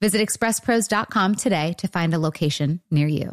Visit expresspros.com today to find a location near you.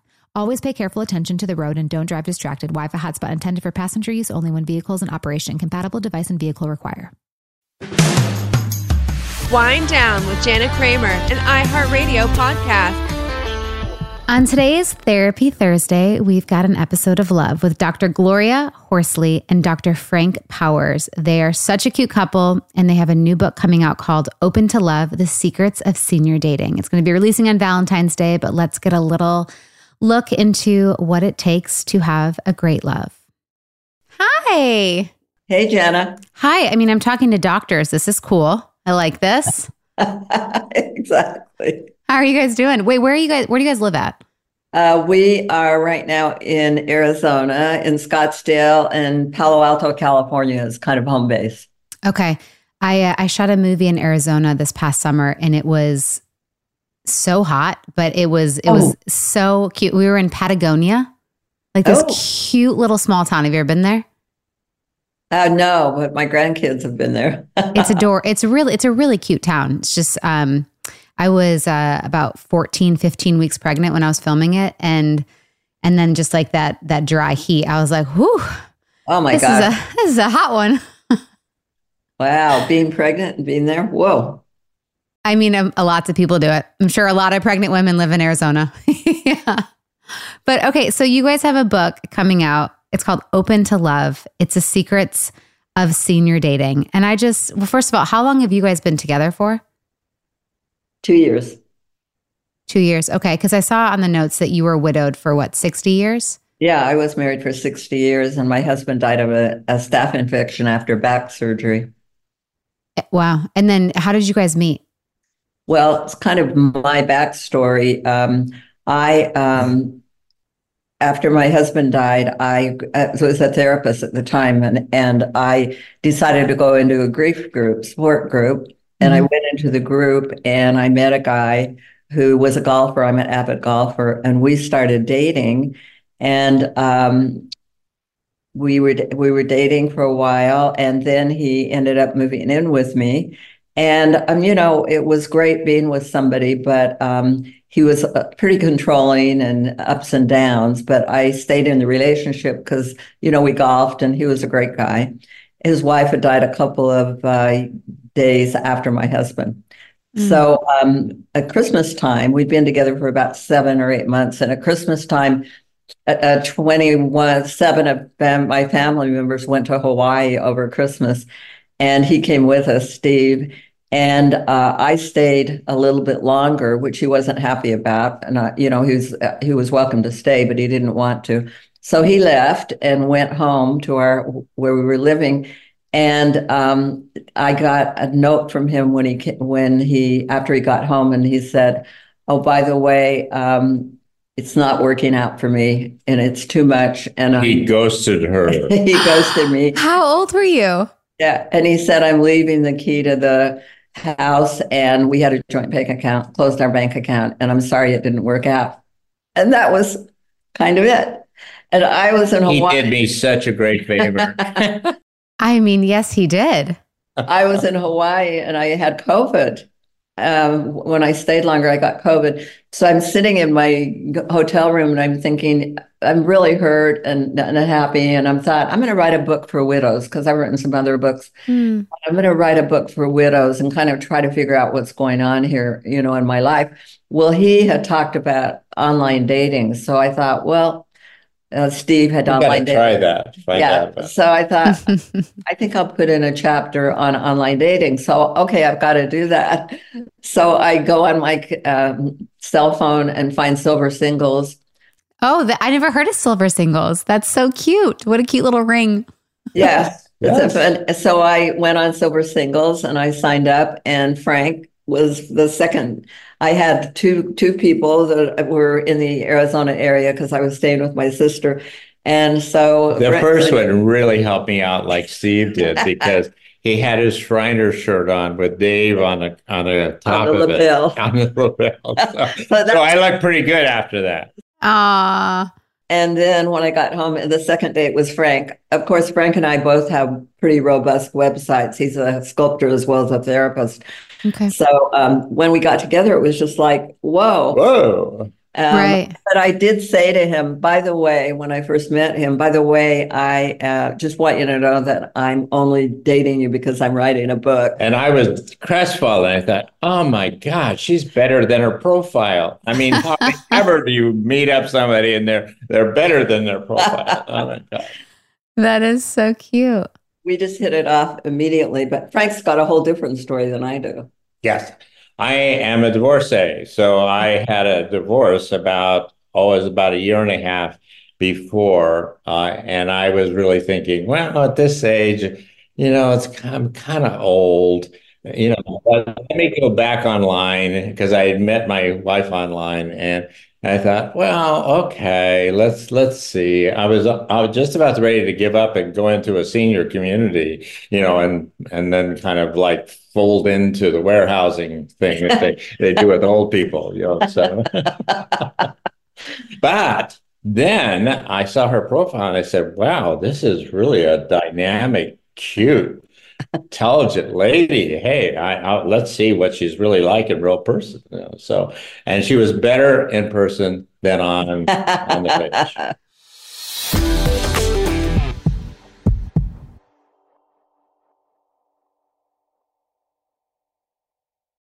Always pay careful attention to the road and don't drive distracted. Wi-Fi hotspot intended for passenger use only when vehicles in operation. Compatible device and vehicle require. Wind Down with Jana Kramer, an iHeartRadio podcast. On today's Therapy Thursday, we've got an episode of Love with Dr. Gloria Horsley and Dr. Frank Powers. They are such a cute couple, and they have a new book coming out called Open to Love The Secrets of Senior Dating. It's going to be releasing on Valentine's Day, but let's get a little look into what it takes to have a great love. Hi. Hey, Jana. Hi. I mean, I'm talking to doctors. This is cool. I like this. exactly. How are you guys doing? Wait, where are you guys? Where do you guys live at? Uh, we are right now in Arizona, in Scottsdale, and Palo Alto, California is kind of home base. Okay. I uh, I shot a movie in Arizona this past summer, and it was so hot, but it was it oh. was so cute. We were in Patagonia, like this oh. cute little small town. Have you ever been there? Uh, no, but my grandkids have been there. it's a door. It's really it's a really cute town. It's just um, I was uh, about 14, 15 weeks pregnant when I was filming it, and and then just like that that dry heat, I was like, whew. Oh my this god, is a, this is a hot one. wow, being pregnant and being there, whoa. I mean, um, a, lots of people do it. I'm sure a lot of pregnant women live in Arizona. yeah. But okay, so you guys have a book coming out. It's called Open to Love. It's the secrets of senior dating. And I just, well, first of all, how long have you guys been together for? Two years. Two years. Okay. Because I saw on the notes that you were widowed for what, 60 years? Yeah, I was married for 60 years and my husband died of a, a staph infection after back surgery. Eh, wow. And then how did you guys meet? Well, it's kind of my backstory. Um, I, um, after my husband died, I, I was a therapist at the time, and and I decided to go into a grief group, support group, and mm-hmm. I went into the group, and I met a guy who was a golfer. I'm an avid golfer, and we started dating, and um, we were we were dating for a while, and then he ended up moving in with me and, um, you know, it was great being with somebody, but um, he was uh, pretty controlling and ups and downs. But I stayed in the relationship because, you know, we golfed and he was a great guy. His wife had died a couple of uh, days after my husband. Mm. So um, at Christmas time, we'd been together for about seven or eight months. And at Christmas time, uh, 21, seven of my family members went to Hawaii over Christmas and he came with us, Steve. And uh, I stayed a little bit longer, which he wasn't happy about. And I, you know, he was uh, he was welcome to stay, but he didn't want to. So he left and went home to our where we were living. And um, I got a note from him when he when he after he got home, and he said, "Oh, by the way, um, it's not working out for me, and it's too much." And he ghosted her. he ghosted me. How old were you? Yeah. And he said, I'm leaving the key to the house. And we had a joint bank account, closed our bank account. And I'm sorry it didn't work out. And that was kind of it. And I was in Hawaii. He did me such a great favor. I mean, yes, he did. I was in Hawaii and I had COVID. Um, when I stayed longer, I got COVID. So I'm sitting in my hotel room and I'm thinking, I'm really hurt and not happy. And I'm thought, I'm going to write a book for widows because I've written some other books. Hmm. I'm going to write a book for widows and kind of try to figure out what's going on here, you know, in my life. Well, he had talked about online dating. So I thought, well, uh, Steve had You online gotta try dating. that. Find Yeah. about it. So I thought, I think I'll put in a chapter on online dating. So, okay, I've got to do that. So I go on my um, cell phone and find silver singles. oh, the, I never heard of silver singles. That's so cute. What a cute little ring. Yes. Yes. And so I went on silver singles and I signed up and Frank was the second. I had two two people that were in the Arizona area because I was staying with my sister. And so The first one really helped me out, like Steve did, because he had his Shriner shirt on with Dave on the on the top on the of it. On the lapel. So, But that- so I looked pretty good after that. Ah, And then when I got home, the second date was Frank. Of course, Frank and I both have pretty robust websites. He's a sculptor as well as a therapist. okay. So um, when we got together, it was just like, whoa. Whoa. Um, right. But I did say to him, by the way, when I first met him, by the way, I uh, just want you to know that I'm only dating you because I'm writing a book. And I was crestfallen. I thought, oh my God, she's better than her profile. I mean, how ever do you meet up somebody and they're they're better than their profile? Oh my God. That is so cute. We just hit it off immediately. But Frank's got a whole different story than I do. Yes. I am a divorcee. So I had a divorce about, oh, it was about a year and a half before. Uh, and I was really thinking, well, at this age, you know, it's I'm kind of old. You know, let me go back online because I had met my wife online and I thought, well, okay, let's let's see. I was I was just about ready to give up and go into a senior community, you know, and and then kind of like fold into the warehousing thing that they they do with old people, you know. So, but then I saw her profile and I said, wow, this is really a dynamic, cute, intelligent lady. Hey, I, I, let's see what she's really like in real person. You know, so, and she was better in person than on on the page.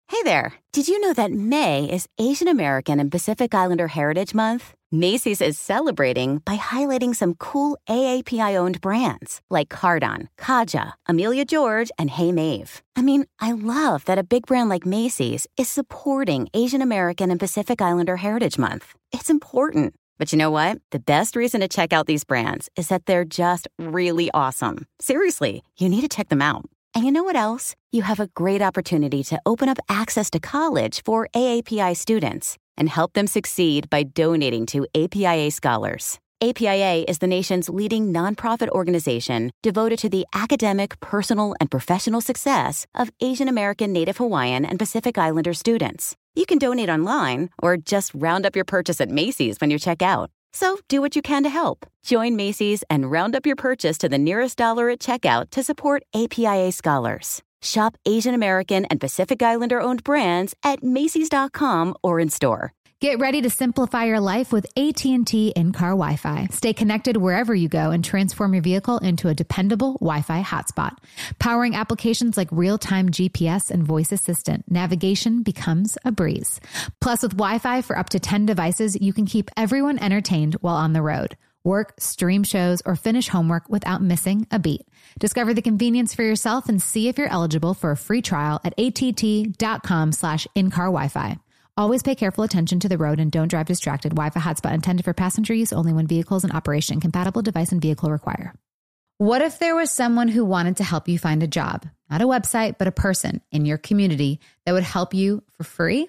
Hey there! Did you know that May is Asian American and Pacific Islander Heritage Month? Macy's is celebrating by highlighting some cool AAPI owned brands like Cardon, Kaja, Amelia George, and Hey Mave. I mean, I love that a big brand like Macy's is supporting Asian American and Pacific Islander Heritage Month. It's important. But you know what? The best reason to check out these brands is that they're just really awesome. Seriously, you need to check them out. And you know what else? You have a great opportunity to open up access to college for AAPI students and help them succeed by donating to APIA Scholars. APIA is the nation's leading nonprofit organization devoted to the academic, personal, and professional success of Asian American, Native Hawaiian, and Pacific Islander students. You can donate online or just round up your purchase at Macy's when you check out. So do what you can to help. Join Macy's and round up your purchase to the nearest dollar at checkout to support APIA scholars. Shop Asian American and Pacific Islander owned brands at Macy's.com or in store. Get ready to simplify your life with AT&T in-car Wi-Fi. Stay connected wherever you go and transform your vehicle into a dependable Wi-Fi hotspot. Powering applications like real-time GPS and voice assistant, navigation becomes a breeze. Plus with Wi-Fi for up to 10 devices, you can keep everyone entertained while on the road. Work, stream shows, or finish homework without missing a beat. Discover the convenience for yourself and see if you're eligible for a free trial at att.com slash in-car Wi-Fi. Always pay careful attention to the road and don't drive distracted. Wi-Fi hotspot intended for passenger use only when vehicles in operation. Compatible device and vehicle require. What if there was someone who wanted to help you find a job? Not a website, but a person in your community that would help you for free?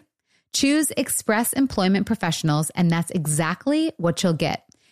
Choose Express Employment Professionals, and that's exactly what you'll get.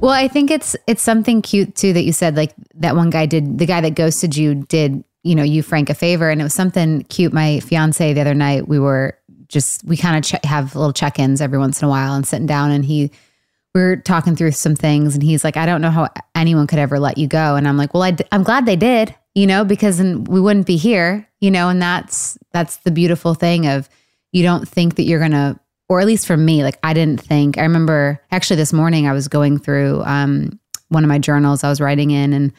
Well, I think it's it's something cute too that you said like that one guy did the guy that ghosted you did, you know, you Frank a favor and it was something cute my fiance the other night we were just we kind of ch- have little check-ins every once in a while and sitting down and he we are talking through some things and he's like I don't know how anyone could ever let you go and I'm like, "Well, I d- I'm glad they did." you know, because then we wouldn't be here, you know, and that's that's the beautiful thing of you don't think that you're gonna or at least for me, like I didn't think I remember actually this morning I was going through um one of my journals I was writing in and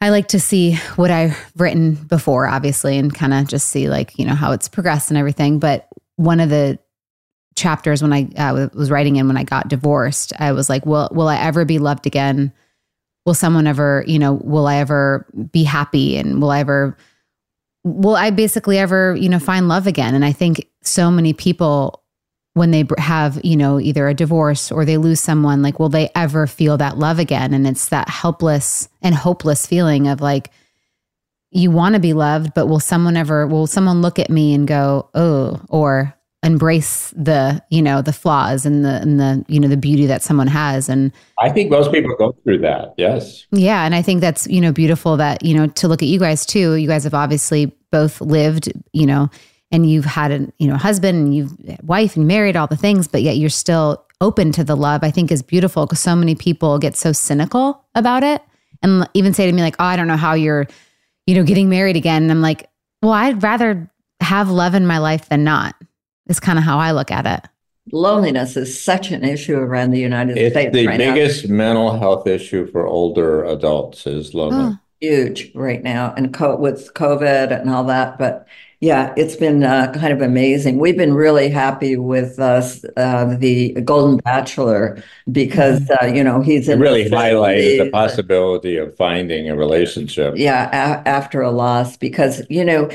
I like to see what I've written before, obviously, and kind of just see like, you know, how it's progressed and everything. But one of the chapters when I uh, was writing in when I got divorced, I was like, will, will I ever be loved again? will someone ever, you know, will I ever be happy and will I ever will I basically ever, you know, find love again? And I think so many people when they have, you know, either a divorce or they lose someone, like will they ever feel that love again? And it's that helpless and hopeless feeling of like you want to be loved, but will someone ever will someone look at me and go, "Oh," or embrace the you know the flaws and the and the you know the beauty that someone has. And i think most people go through that yes. Yeah and i think that's you know beautiful that you know to look at you guys too. You guys have obviously both lived you know and you've had a you know husband and you've wife and married all the things but yet you're still open to the love i think is beautiful because so many people get so cynical about it and even say to me like oh i don't know how you're you know getting married again. And i'm like well i'd rather have love in my life than not is kind of how I look at it. Loneliness is such an issue around the United it's States. the right biggest now. mental health issue for older adults is loneliness. Oh. Huge right now, and co- with COVID and all that. But yeah, it's been uh, kind of amazing. We've been really happy with us, uh, the Golden Bachelor because uh, you know he's it really highlighted the possibility of finding a relationship. Yeah, a- after a loss, because you know.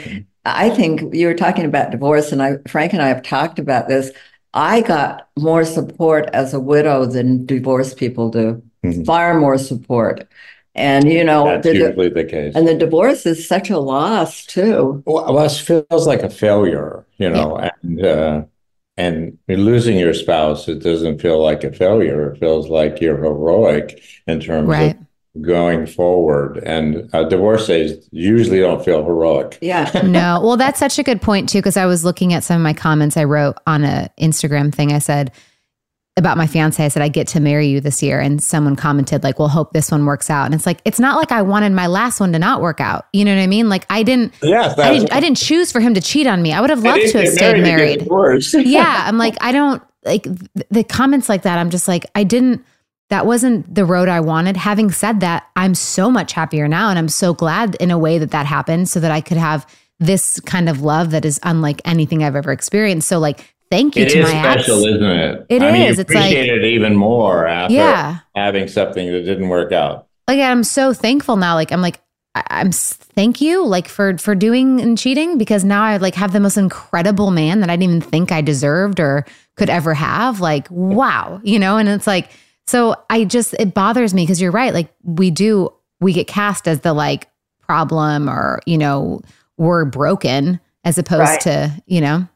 I think you were talking about divorce, and I, Frank and I have talked about this. I got more support as a widow than divorced people do, mm-hmm. far more support. And you know, that's the, usually the case. And the divorce is such a loss too. Well, it feels like a failure, you know, yeah. and uh, and losing your spouse, it doesn't feel like a failure. It feels like you're heroic in terms right. of going forward. And uh, divorcees usually don't feel heroic. Yeah. no. Well, that's such a good point, too, because I was looking at some of my comments I wrote on a Instagram thing. I said, about my fiance, I said, I get to marry you this year. And someone commented, like, well, hope this one works out. And it's like, it's not like I wanted my last one to not work out. You know what I mean? Like, I didn't, yes, I didn't, I didn't choose for him to cheat on me. I would have loved to have stayed married. yeah. I'm like, I don't, like, the comments like that, I'm just like, I didn't, that wasn't the road I wanted. Having said that, I'm so much happier now. And I'm so glad in a way that that happened so that I could have this kind of love that is unlike anything I've ever experienced. So, like, thank you it to is my special, ex. isn't it? It I is. Mean, it's appreciate like, it even more after yeah. having something that didn't work out. Like, I'm so thankful now. Like, I'm like, I'm thank you like for for doing and cheating because now I like have the most incredible man that I didn't even think I deserved or could ever have. Like, wow, you know, and it's like so I just, it bothers me because you're right. Like we do, we get cast as the like problem or, you know, we're broken as opposed right. to, you know.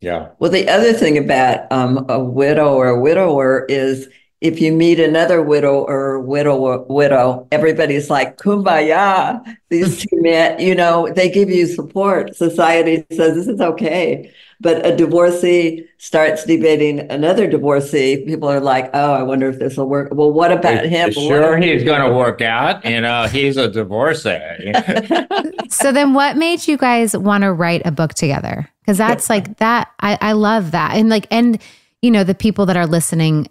Yeah. Well, the other thing about um, a widow or a widower is if you meet another widow or widow widow, everybody's like kumbaya. These two men, you know, they give you support. Society says this is okay. But a divorcee starts debating another divorcee. People are like, "Oh, I wonder if this will work." Well, what about him? Sure, he's going to work out. You know, he's a divorcee. so then, what made you guys want to write a book together? Because that's like that. I, I love that, and like, and you know, the people that are listening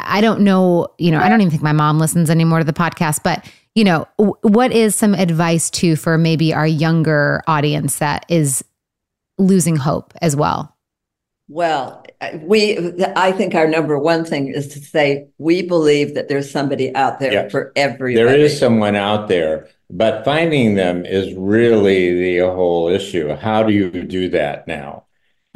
I don't know, you know, I don't even think my mom listens anymore to the podcast, but you know, w- what is some advice too for maybe our younger audience that is losing hope as well? Well, uh, we, I think our number one thing is to say we believe that there's somebody out there Yeah. for everybody. There is someone out there, but finding them is really the whole issue. How do you do that now?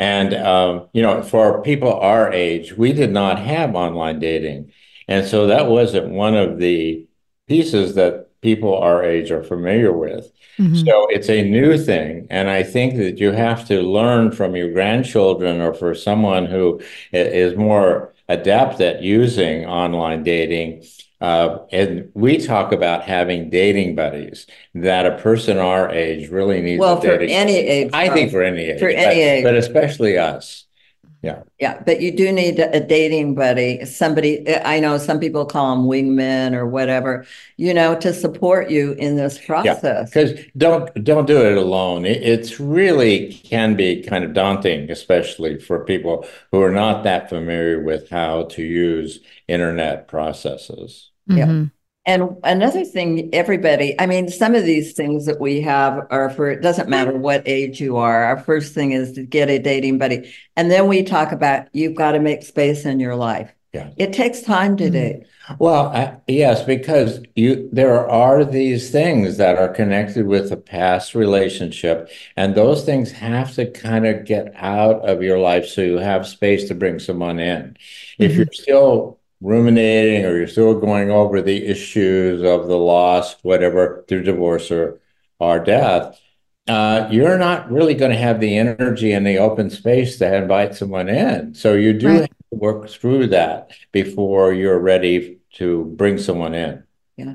And, um, you know, for people our age, we did not have online dating. And so that wasn't one of the pieces that people our age are familiar with. Mhm. So it's a new thing. And I think that you have to learn from your grandchildren or for someone who is more adept at using online dating. Uh, and we talk about having dating buddies that a person our age really needs. Well, for dating any age. I think for any age, For but, any age. but especially us. Yeah, yeah, but you do need a dating buddy, somebody, I know some people call them wingmen or whatever, you know, to support you in this process. Because don't don't do it alone. It, it's really can be kind of daunting, especially for people who are not that familiar with how to use internet processes. Yeah. Mhm. And another thing, everybody, I mean, some of these things that we have are for, it doesn't matter what age you are. Our first thing is to get a dating buddy. And then we talk about you've got to make space in your life. Yeah. It takes time to Mhm. date. Well, I, yes, because you there are these things that are connected with a past relationship, and those things have to kind of get out of your life so you have space to bring someone in. If Mhm. you're still ruminating or you're still going over the issues of the loss, whatever, through divorce or or death, uh, you're not really going to have the energy and the open space to invite someone in. So you do Right. have to work through that before you're ready to bring someone in. Yeah.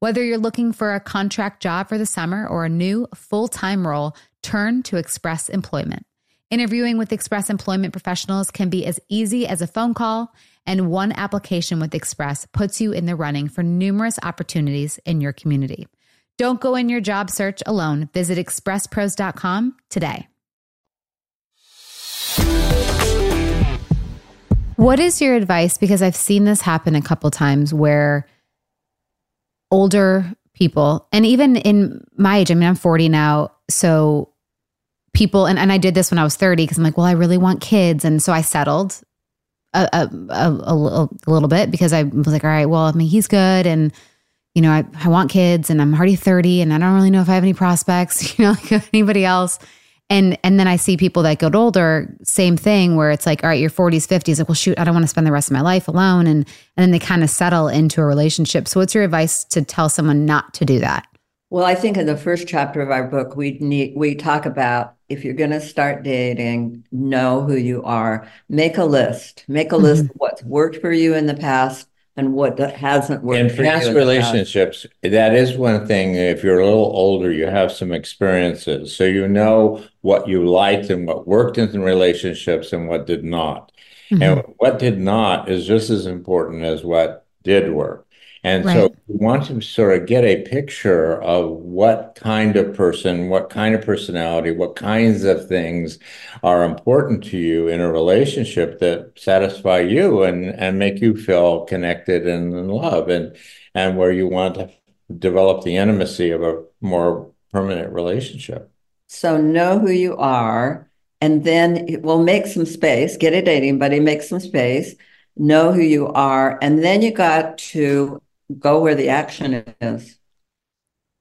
Whether you're looking for a contract job for the summer or a new full time role, turn to Express Employment. Interviewing with Express Employment professionals can be as easy as a phone call, and one application with Express puts you in the running for numerous opportunities in your community. Don't go in your job search alone. Visit expresspros.com today. What is your advice? Because I've seen this happen a couple times where older people, and even in my age, I mean, I'm 40 now. So people, and, and I did this when I was 30 because I'm like, well, I really want kids. And so I settled a, a, a, a, little bit because I was like, all right, well, I mean, he's good. And, you know, I, I want kids and I'm already 30 and I don't really know if I have any prospects, you know, like anybody else. And and then I see people that get older, same thing where it's like, all right, you're 40s, 50s, like, well, shoot, I don't want to spend the rest of my life alone. And and then they kind of settle into a relationship. So what's your advice to tell someone not to do that? Well, I think in the first chapter of our book, we need we talk about if you're going to start dating, know who you are. Make a list. Make a mm-hmm. list of what's worked for you in the past and what hasn't worked in past relationships past. that is one thing if you're a little older you have some experiences so you know what you liked and what worked in relationships and what did not mm-hmm. and what did not is just as important as what did work and right. so we want to sort of get a picture of what kind of person, what kind of personality, what kinds of things are important to you in a relationship that satisfy you and, and make you feel connected and in love and, and where you want to develop the intimacy of a more permanent relationship. So know who you are and then we'll make some space, get a dating buddy, make some space, know who you are. And then you got to go where the action is.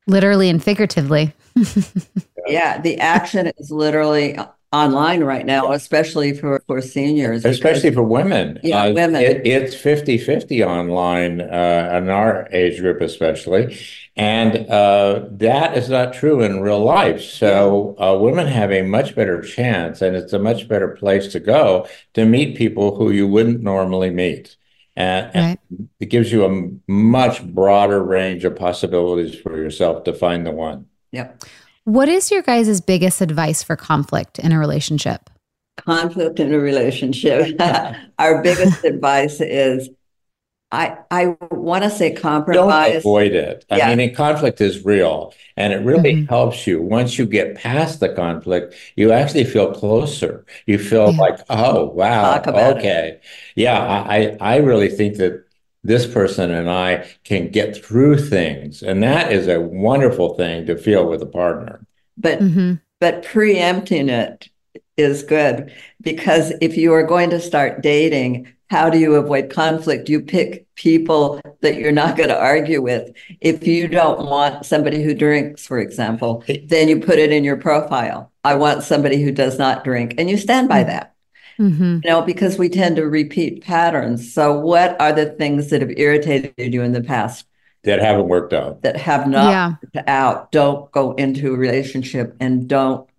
Literally and figuratively. yeah, the action is literally online right now, especially for, for seniors. Especially for women. Yeah, uh, women. It, it's 50 50 online uh, in our age group, especially. And uh, that is not true in real life. So uh, women have a much better chance, and it's a much better place to go to meet people who you wouldn't normally meet. And, right. and, it gives you a much broader range of possibilities for yourself to find the one. Yep. What is your guys' biggest advice for conflict in a relationship? Conflict in a relationship. Our biggest advice is I I want to say compromise. Don't avoid it. I yeah. mean, conflict is real, and it really mm-hmm. helps you. Once you get past the conflict, you actually feel closer. You feel yeah. like, oh wow, okay, it. yeah. I I really think that this person and I can get through things, and that is a wonderful thing to feel with a partner. But mm-hmm. but preempting it is good because if you are going to start dating how do you avoid conflict? You pick people that you're not going to argue with. If you don't want somebody who drinks, for example, then you put it in your profile. I want somebody who does not drink, and you stand by that. Mm-hmm. You know, because we tend to repeat patterns. So, what are the things that have irritated you in the past that haven't worked out? That have not yeah. worked out. Don't go into a relationship and don't.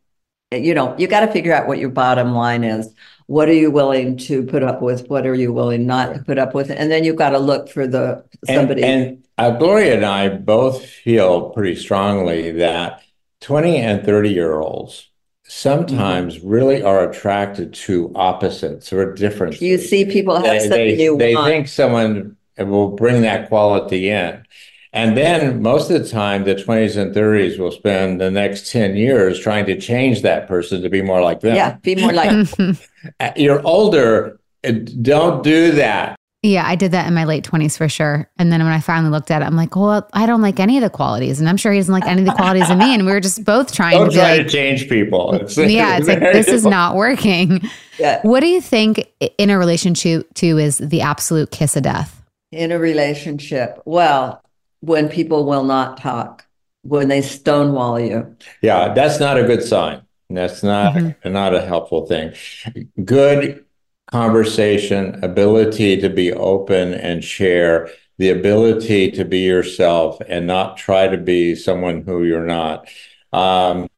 You know, you got to figure out what your bottom line is what are you willing to put up with? What are you willing not to put up with? And then you've got to look for the somebody. And, and uh, Gloria and I both feel pretty strongly that 20 and 30 year olds sometimes mm-hmm. really are attracted to opposites or differences. You see people have they, something they, you they want. think someone will bring that quality in. And then most of the time, the 20s and 30s will spend the next 10 years trying to change that person to be more like them. Yeah, be more like uh, You're older. Don't do that. Yeah, I did that in my late 20s for sure. And then when I finally looked at it, I'm like, well, I don't like any of the qualities. And I'm sure he doesn't like any of the qualities of me. And we were just both trying don't to try like, to change people. It's, yeah, it's like, this is not working. Yeah. What do you think in a relationship too is the absolute kiss of death? In a relationship, well, when people will not talk, when they stonewall you. Yeah, that's not a good sign. That's not mm-hmm. not a helpful thing. Good conversation, ability to be open and share, the ability to be yourself and not try to be someone who you're not. Um,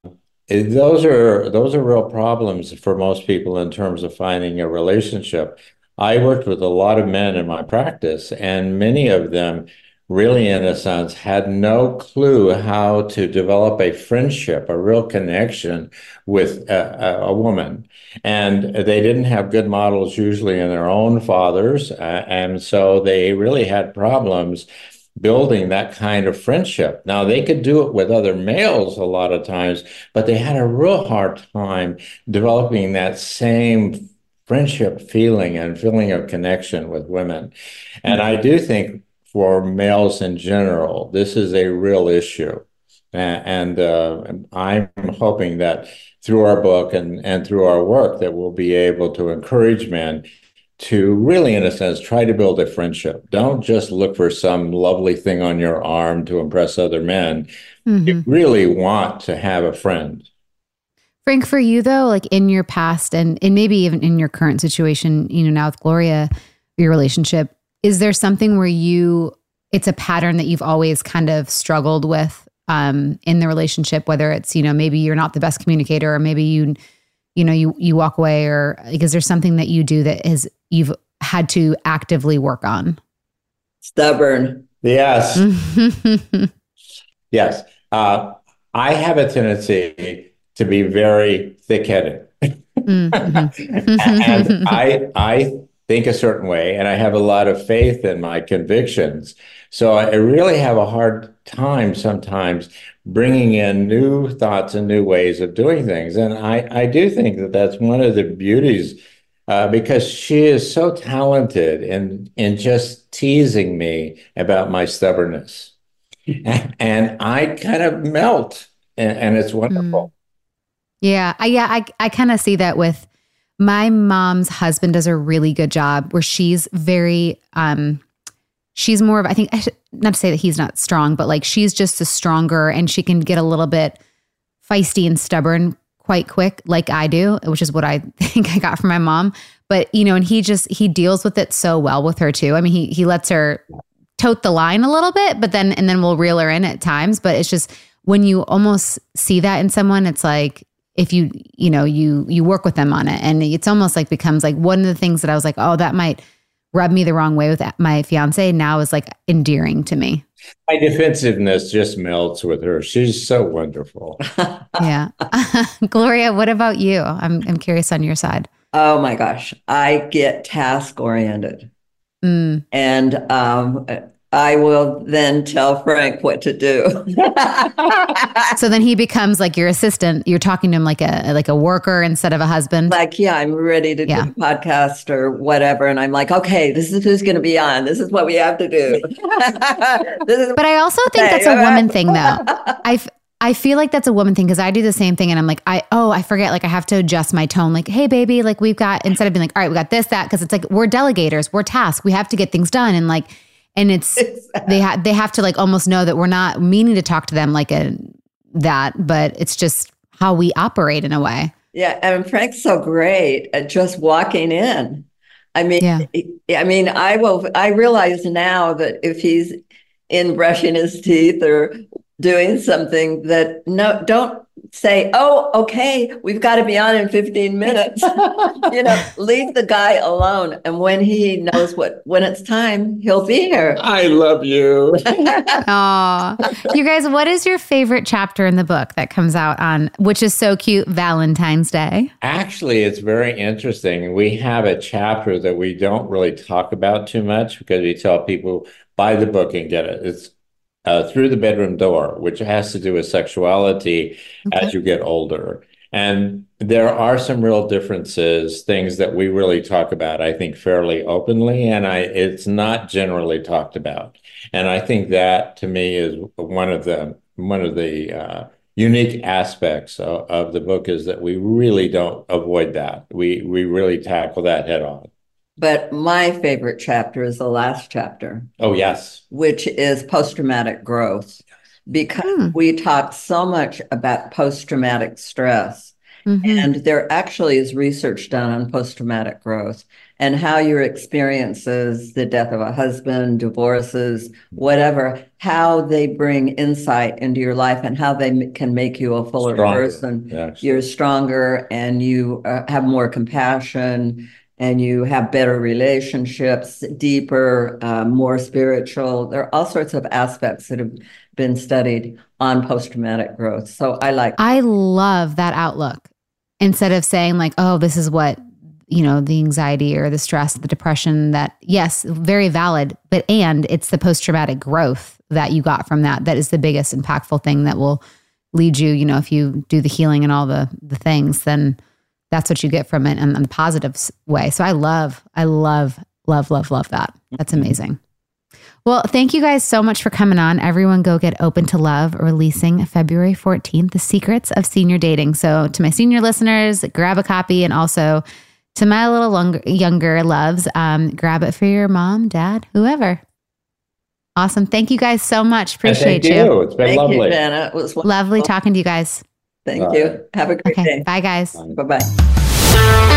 those are those are real problems for most people in terms of finding a relationship. I worked with a lot of men in my practice, and many of them really, in a sense, had no clue how to develop a friendship, a real connection with a, a woman. And they didn't have good models usually in their own fathers. Uh, and so they really had problems building that kind of friendship. Now, they could do it with other males a lot of times, but they had a real hard time developing that same friendship feeling and feeling of connection with women. And I do think for males in general, this is a real issue. And uh, I'm hoping that through our book and, and through our work that we'll be able to encourage men to really, in a sense, try to build a friendship. Don't just look for some lovely thing on your arm to impress other men. Mm-hmm. You really want to have a friend. Frank, for you though, like in your past and, and maybe even in your current situation, you know, now with Gloria, your relationship, is there something where you, it's a pattern that you've always kind of struggled with um, in the relationship, whether it's, you know, maybe you're not the best communicator or maybe you, you know, you, you walk away or like, is there something that you do that is you've had to actively work on? Stubborn. Yes. yes. Uh, I have a tendency to be very thick-headed. Mm-hmm. and I I think a certain way and I have a lot of faith in my convictions. So I really have a hard time sometimes bringing in new thoughts and new ways of doing things. And I, I do think that that's one of the beauties uh, because she is so talented in, in just teasing me about my stubbornness. and, I kind of melt, and, and it's wonderful. Mm. Yeah, I, yeah, I, I kind of see that with my mom's husband does a really good job where she's very um she's more of i think not to say that he's not strong but like she's just a stronger and she can get a little bit feisty and stubborn quite quick like i do which is what i think i got from my mom. But you know and he just he deals with it so well with her too. I mean he he lets her tote the line a little bit but then and then we'll reel her in at times. But it's just when you almost see that in someone it's like if you you know you you work with them on it. And it's almost like becomes like one of the things that i was like oh that might rub me the wrong way with my fiance now is like endearing to me. My defensiveness just melts with her. She's so wonderful. Yeah. Gloria what about you? I'm i'm curious on your side. Oh my gosh. I get task oriented. Mm. and um I will then tell Frank what to do. so then he becomes like your assistant. You're talking to him like a like a worker instead of a husband. Like, yeah, I'm ready to yeah. do a podcast or whatever, and I'm like, okay, this is who's going to be on. This is what we have to do. but I also think that's a woman thing, though. I I feel like that's a woman thing because I do the same thing, and I'm like, I oh, I forget. Like I have to adjust my tone. Like, hey, baby, like we've got instead of being like, all right, we got this, that, because it's like we're delegators, we're tasked, we have to get things done, and like and it's exactly. they have they have to like almost know that we're not meaning to talk to them like a that, but it's just how we operate in a way. Yeah, and Frank's so great at just walking in. I mean, yeah. I mean, I will. I realize now that if he's in brushing his teeth or doing something that no, don't say, "Oh, okay, we've got to be on in 15 minutes." you know, leave the guy alone and when he knows what when it's time, he'll be here. I love you. Aw. You guys, what is your favorite chapter in the book that comes out on which is so cute Valentine's Day? Actually, it's very interesting. We have a chapter that we don't really talk about too much because we tell people buy the book and get it. It's uh, through the bedroom door, which has to do with sexuality okay. as you get older. And there are some real differences, things that we really talk about, I think, fairly openly, and I it's not generally talked about. And I think that to me is one of the one of the uh, unique aspects of, of the book is that we really don't avoid that. We we really tackle that head on. But my favorite chapter is the last chapter. Oh, yes. Which is post traumatic growth, because hmm. we talk so much about post traumatic stress. Mm-hmm. And there actually is research done on post traumatic growth and how your experiences, the death of a husband, divorces, whatever, how they bring insight into your life and how they can make you a fuller stronger. person. Yeah, You're stronger and you uh, have more compassion and you have better relationships, deeper, uh, more spiritual. There are all sorts of aspects that have been studied on post traumatic growth. So I like. I love that outlook. Instead of saying like, "Oh, this is what you know, the anxiety or the stress, the depression." That yes, very valid, but and it's the post traumatic growth that you got from that that is the biggest impactful thing that will lead you. You know, if you do the healing and all the the things, then that's what you get from it in, in the positive way. So I love, I love, love, love, love that. That's mm-hmm. amazing. Well, thank you guys so much for coming on. Everyone go get Open to Love releasing February 14th, The Secrets of Senior Dating. So, to my senior listeners, grab a copy and also to my little longer, younger loves, um, grab it for your mom, dad, whoever. Awesome. Thank you guys so much. Appreciate Thank you. It's been Thank lovely. you, It was Lovely talking to you guys. Thank Bye. you. Have a great Okay. day. Bye, guys. Bye bye.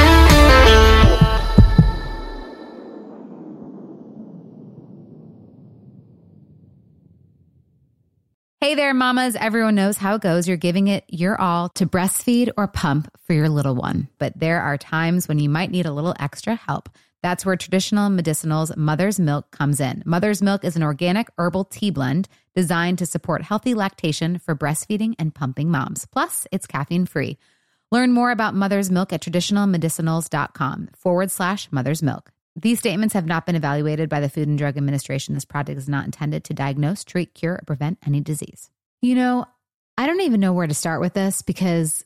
Hey there, mamas. Everyone knows how it goes. You're giving it your all to breastfeed or pump for your little one. But there are times when you might need a little extra help. That's where traditional medicinals Mother's Milk comes in. Mother's Milk is an organic herbal tea blend designed to support healthy lactation for breastfeeding and pumping moms. Plus, it's caffeine free. Learn more about Mother's Milk at traditionalmedicinals.com forward slash mother's milk. These statements have not been evaluated by the Food and Drug Administration. This product is not intended to diagnose, treat, cure, or prevent any disease. You know, I don't even know where to start with this because